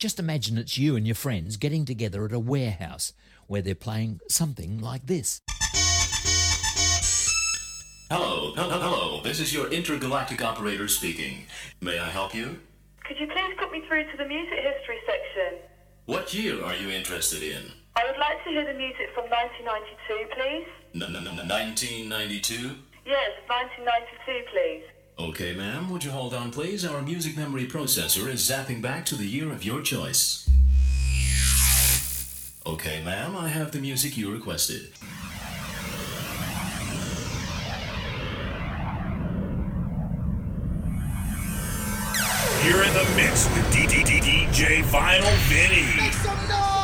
Just imagine it's you and your friends getting together at a warehouse where they're playing something like this. Hello, hello, hello. This is your intergalactic operator speaking. May I help you? Could you please put me through to the music history section? What year are you interested in? I would like to hear the music from 1992, please. N- n- n- 1992? Yes, 1992, please. Okay, ma'am. Would you hold on, please? Our music memory processor is zapping back to the year of your choice. Okay, ma'am. I have the music you requested. You're in the mix with DJ Vinyl Vinny. Make some noise!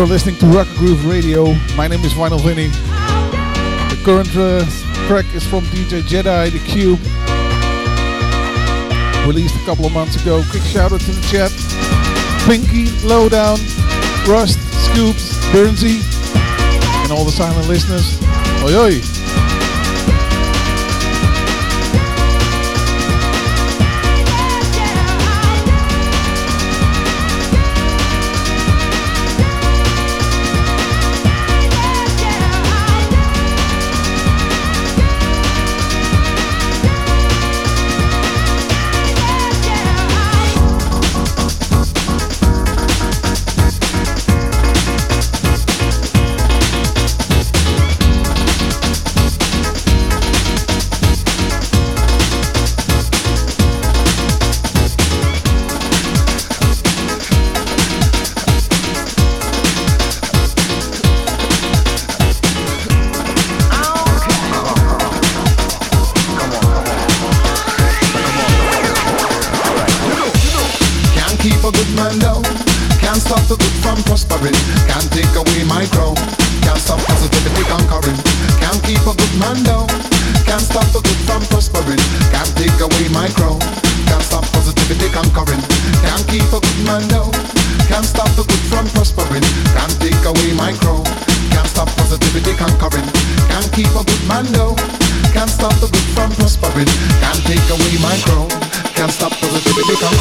You're listening to Rock Groove Radio. My name is Vinyl Vinny. The current uh, track is from DJ Jedi, The Cube. Released a couple of months ago. Quick shout out to the chat. Pinky, Lowdown, Rust, Scoops, Burnsy, and all the silent listeners. Oi oi! keep a good man down. Can't stop the good from prospering. Can't take away my crown. Can't stop positivity conquering. Can't keep a good man down. Can't stop the good from prospering. Can't take away my crown. Can't stop positivity conquering. Can't keep a good man down. Can't stop the good from prospering. Can't take away my crown. Can't stop positivity conquering. Can't keep a good man down. Can't stop the good from prospering. Can't take away my crown can't stop cause the shit become.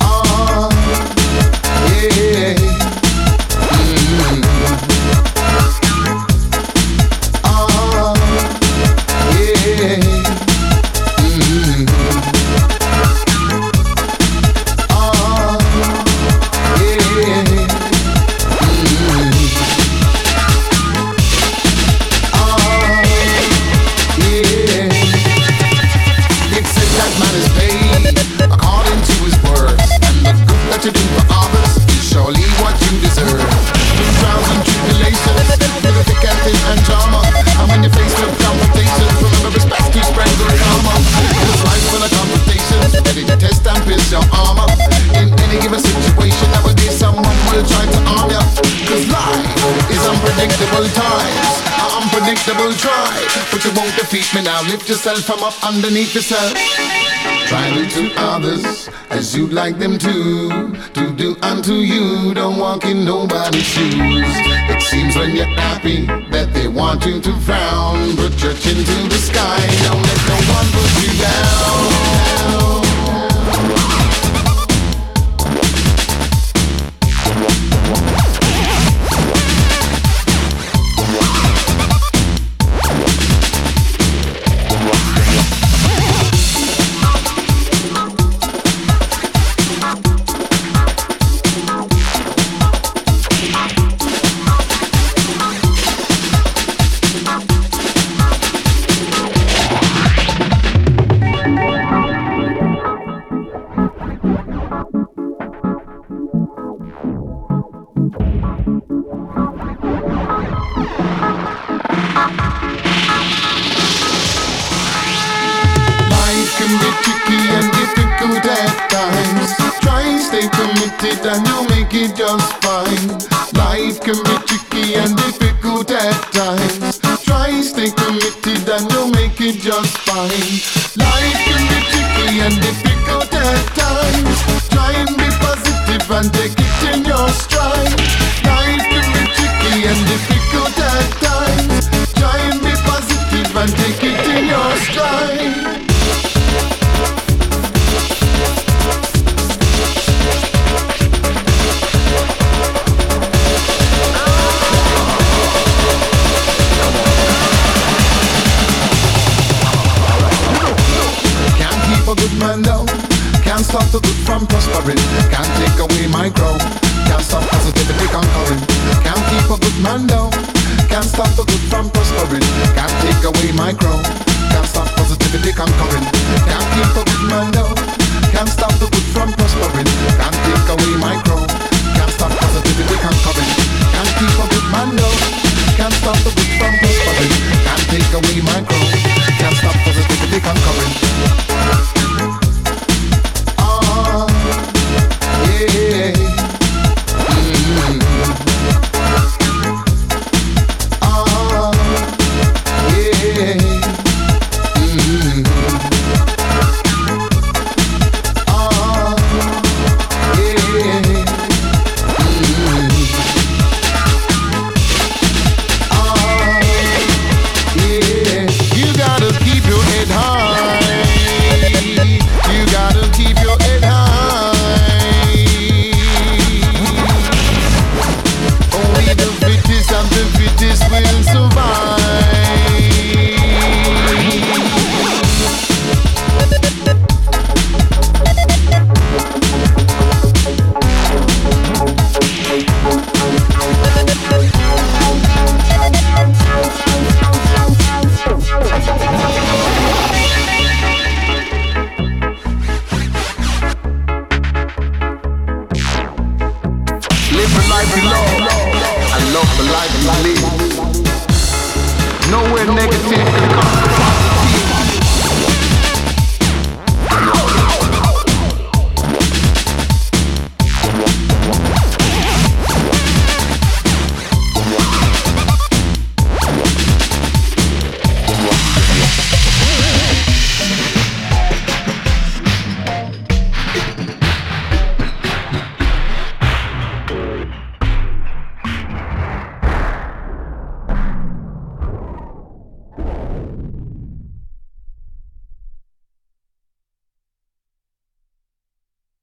Ah, yeah. Yourself from up underneath yourself. Try to do others as you'd like them to. To do unto you, don't walk in nobody's shoes. It seems when you're happy that they want you to frown. Put your chin to the sky, don't let no one put you down.